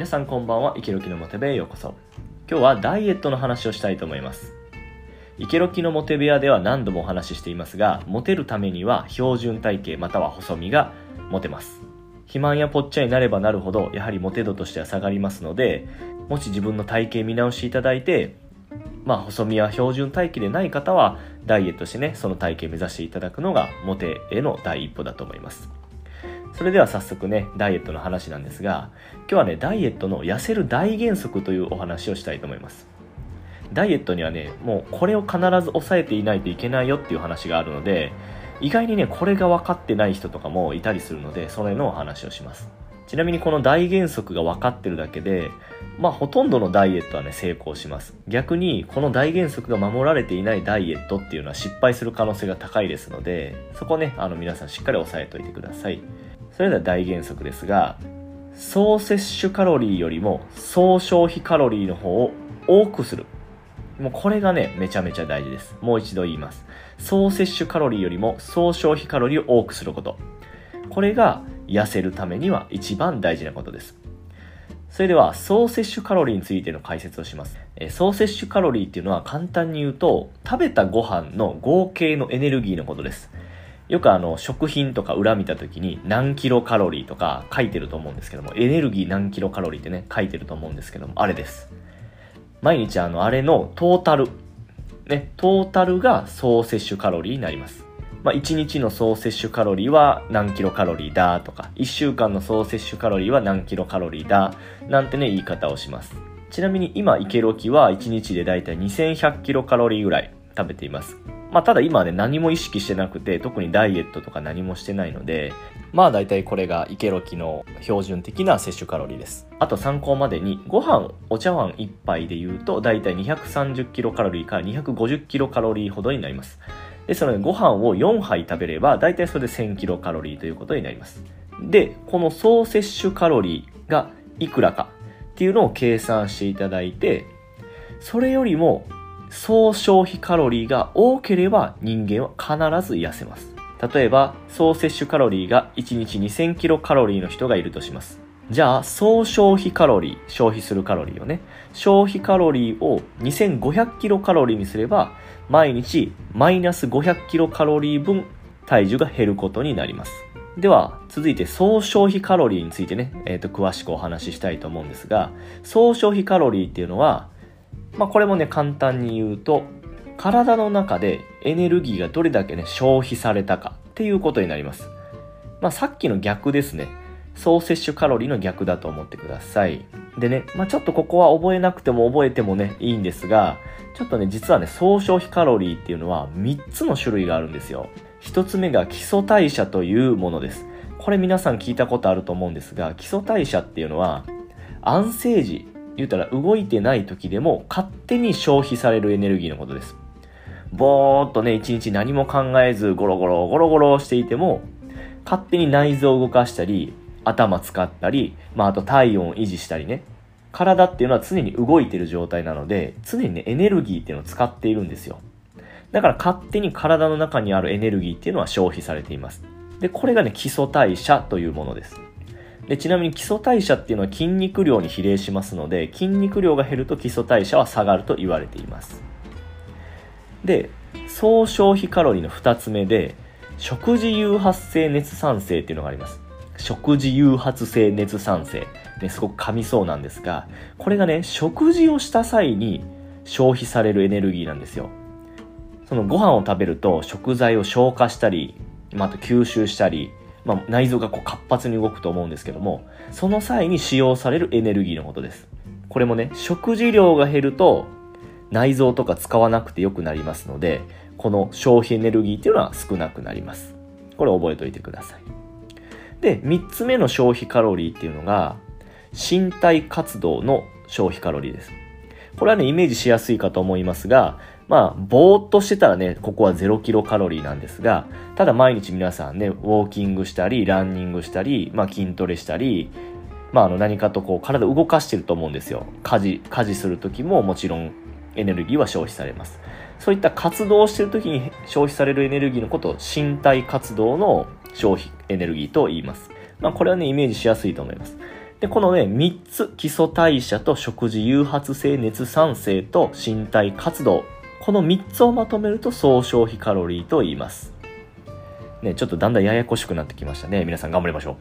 皆さんこんばんは、イケロキのモテ部へようこそ。今日はダイエットの話をしたいと思います。イケロキのモテ部屋では何度もお話ししていますが、モテるためには標準体型または細身がモテます。肥満やぽっちゃになればなるほど、やはりモテ度としては下がりますので、もし自分の体型見直していただいて、まあ、細身や標準体型でない方は、ダイエットしてね、その体型目指していただくのが、モテへの第一歩だと思います。それでは早速ね、ダイエットの話なんですが、今日はね、ダイエットの痩せる大原則というお話をしたいと思います。ダイエットにはね、もうこれを必ず抑えていないといけないよっていう話があるので、意外にね、これが分かってない人とかもいたりするので、それのお話をします。ちなみにこの大原則が分かってるだけで、まあほとんどのダイエットはね、成功します。逆に、この大原則が守られていないダイエットっていうのは失敗する可能性が高いですので、そこね、あの皆さんしっかり押さえておいてください。それでは大原則ですが、総摂取カロリーよりも総消費カロリーの方を多くする。もうこれがね、めちゃめちゃ大事です。もう一度言います。総摂取カロリーよりも総消費カロリーを多くすること。これが痩せるためには一番大事なことです。それでは、総摂取カロリーについての解説をします。え総摂取カロリーっていうのは簡単に言うと、食べたご飯の合計のエネルギーのことです。よくあの、食品とか裏見た時に何キロカロリーとか書いてると思うんですけども、エネルギー何キロカロリーってね、書いてると思うんですけども、あれです。毎日あの、あれのトータル、ね、トータルが総摂取カロリーになります。まあ、1日の総摂取カロリーは何キロカロリーだとか、1週間の総摂取カロリーは何キロカロリーだ、なんてね、言い方をします。ちなみに今、イケロキは1日でだいたい2100キロカロリーぐらい食べています。まあ、ただ今はね、何も意識してなくて、特にダイエットとか何もしてないので、まあ大体これがイケロキの標準的な摂取カロリーです。あと参考までに、ご飯、お茶碗1杯で言うと、だいたい230キロカロリーから250キロカロリーほどになります。ですので、ご飯を4杯食べれば、だいたいそれで1000キロカロリーということになります。で、この総摂取カロリーがいくらかっていうのを計算していただいて、それよりも総消費カロリーが多ければ人間は必ず痩せます。例えば、総摂取カロリーが1日2000キロカロリーの人がいるとします。じゃあ、総消費カロリー、消費するカロリーをね、消費カロリーを2500キロカロリーにすれば、毎日マイナス500キロカロリー分体重が減ることになります。では、続いて総消費カロリーについてね、えっ、と、詳しくお話ししたいと思うんですが、総消費カロリーっていうのは、まあこれもね、簡単に言うと、体の中でエネルギーがどれだけね、消費されたかっていうことになります。まあさっきの逆ですね。総摂取カロリーの逆だと思ってください。でね、まあちょっとここは覚えなくても覚えてもね、いいんですが、ちょっとね、実はね、総消費カロリーっていうのは3つの種類があるんですよ。1つ目が基礎代謝というものです。これ皆さん聞いたことあると思うんですが、基礎代謝っていうのは、安静時、言うたら動いてない時でも勝手に消費されるエネルギーのことです。ぼーっとね、一日何も考えずゴロゴロゴロゴロしていても、勝手に内臓を動かしたり、頭使ったり、まああと体温を維持したりね。体っていうのは常に動いてる状態なので、常にね、エネルギーっていうのを使っているんですよ。だから勝手に体の中にあるエネルギーっていうのは消費されています。で、これがね、基礎代謝というものです。で、ちなみに基礎代謝っていうのは筋肉量に比例しますので、筋肉量が減ると基礎代謝は下がると言われています。で、総消費カロリーの2つ目で、食事誘発性熱産生っていうのがあります。食事誘発性熱産生。ね、すごく噛みそうなんですが、これがね、食事をした際に消費されるエネルギーなんですよ。そのご飯を食べると食材を消化したり、まあ、あと吸収したり、まあ、内臓がこう活発に動くと思うんですけども、その際に使用されるエネルギーのことです。これもね、食事量が減ると内臓とか使わなくてよくなりますので、この消費エネルギーっていうのは少なくなります。これ覚えておいてください。で、三つ目の消費カロリーっていうのが、身体活動の消費カロリーです。これはね、イメージしやすいかと思いますが、まあ、ぼーっとしてたらね、ここは0キロカロリーなんですが、ただ毎日皆さんね、ウォーキングしたり、ランニングしたり、まあ筋トレしたり、まああの何かとこう体動かしてると思うんですよ。家事、家事するときももちろんエネルギーは消費されます。そういった活動をしてるときに消費されるエネルギーのことを身体活動の消費エネルギーと言います。まあこれはね、イメージしやすいと思います。で、このね、3つ、基礎代謝と食事誘発性熱産生と身体活動。この3つをまとめると総消費カロリーと言います。ね、ちょっとだんだんややこしくなってきましたね。皆さん頑張りましょ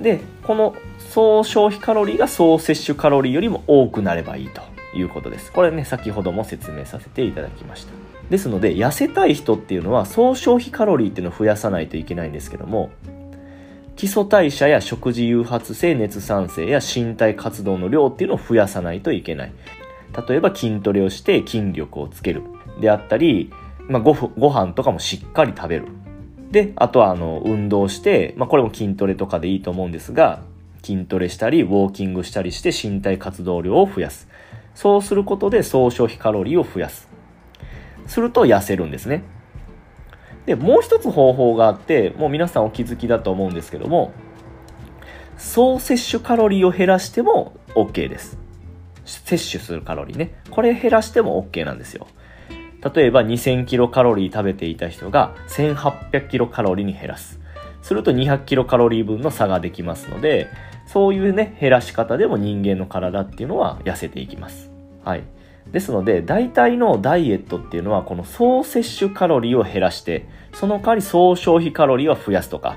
う。で、この総消費カロリーが総摂取カロリーよりも多くなればいいということです。これね、先ほども説明させていただきました。ですので、痩せたい人っていうのは総消費カロリーっていうのを増やさないといけないんですけども、基礎代謝や食事誘発性熱産生や身体活動の量っていうのを増やさないといけない。例えば筋トレをして筋力をつける。であったり、まあ、ごご飯とかもしっかり食べる。で、あとはあの運動して、まあ、これも筋トレとかでいいと思うんですが、筋トレしたり、ウォーキングしたりして身体活動量を増やす。そうすることで総消費カロリーを増やす。すると痩せるんですね。で、もう一つ方法があって、もう皆さんお気づきだと思うんですけども、総摂取カロリーを減らしても OK です。摂取するカロリーね。これ減らしても OK なんですよ。例えば2000キロカロリー食べていた人が1800キロカロリーに減らす。すると200キロカロリー分の差ができますので、そういうね、減らし方でも人間の体っていうのは痩せていきます。はい。ですので、大体のダイエットっていうのは、この総摂取カロリーを減らして、その代わり総消費カロリーを増やすとか、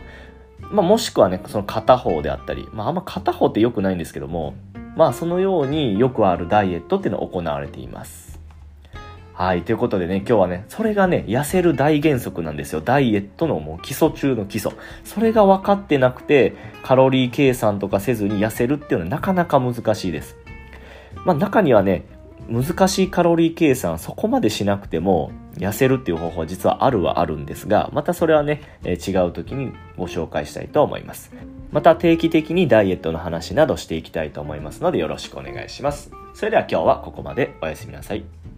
まあ、もしくはね、その片方であったり、まあ、あんま片方って良くないんですけども、まあ、そのようによくあるダイエットっていうのは行われています。はい。ということでね、今日はね、それがね、痩せる大原則なんですよ。ダイエットのもう基礎中の基礎。それが分かってなくて、カロリー計算とかせずに痩せるっていうのはなかなか難しいです。まあ中にはね、難しいカロリー計算そこまでしなくても痩せるっていう方法は実はあるはあるんですが、またそれはね、え違う時にご紹介したいと思います。また定期的にダイエットの話などしていきたいと思いますのでよろしくお願いします。それでは今日はここまでおやすみなさい。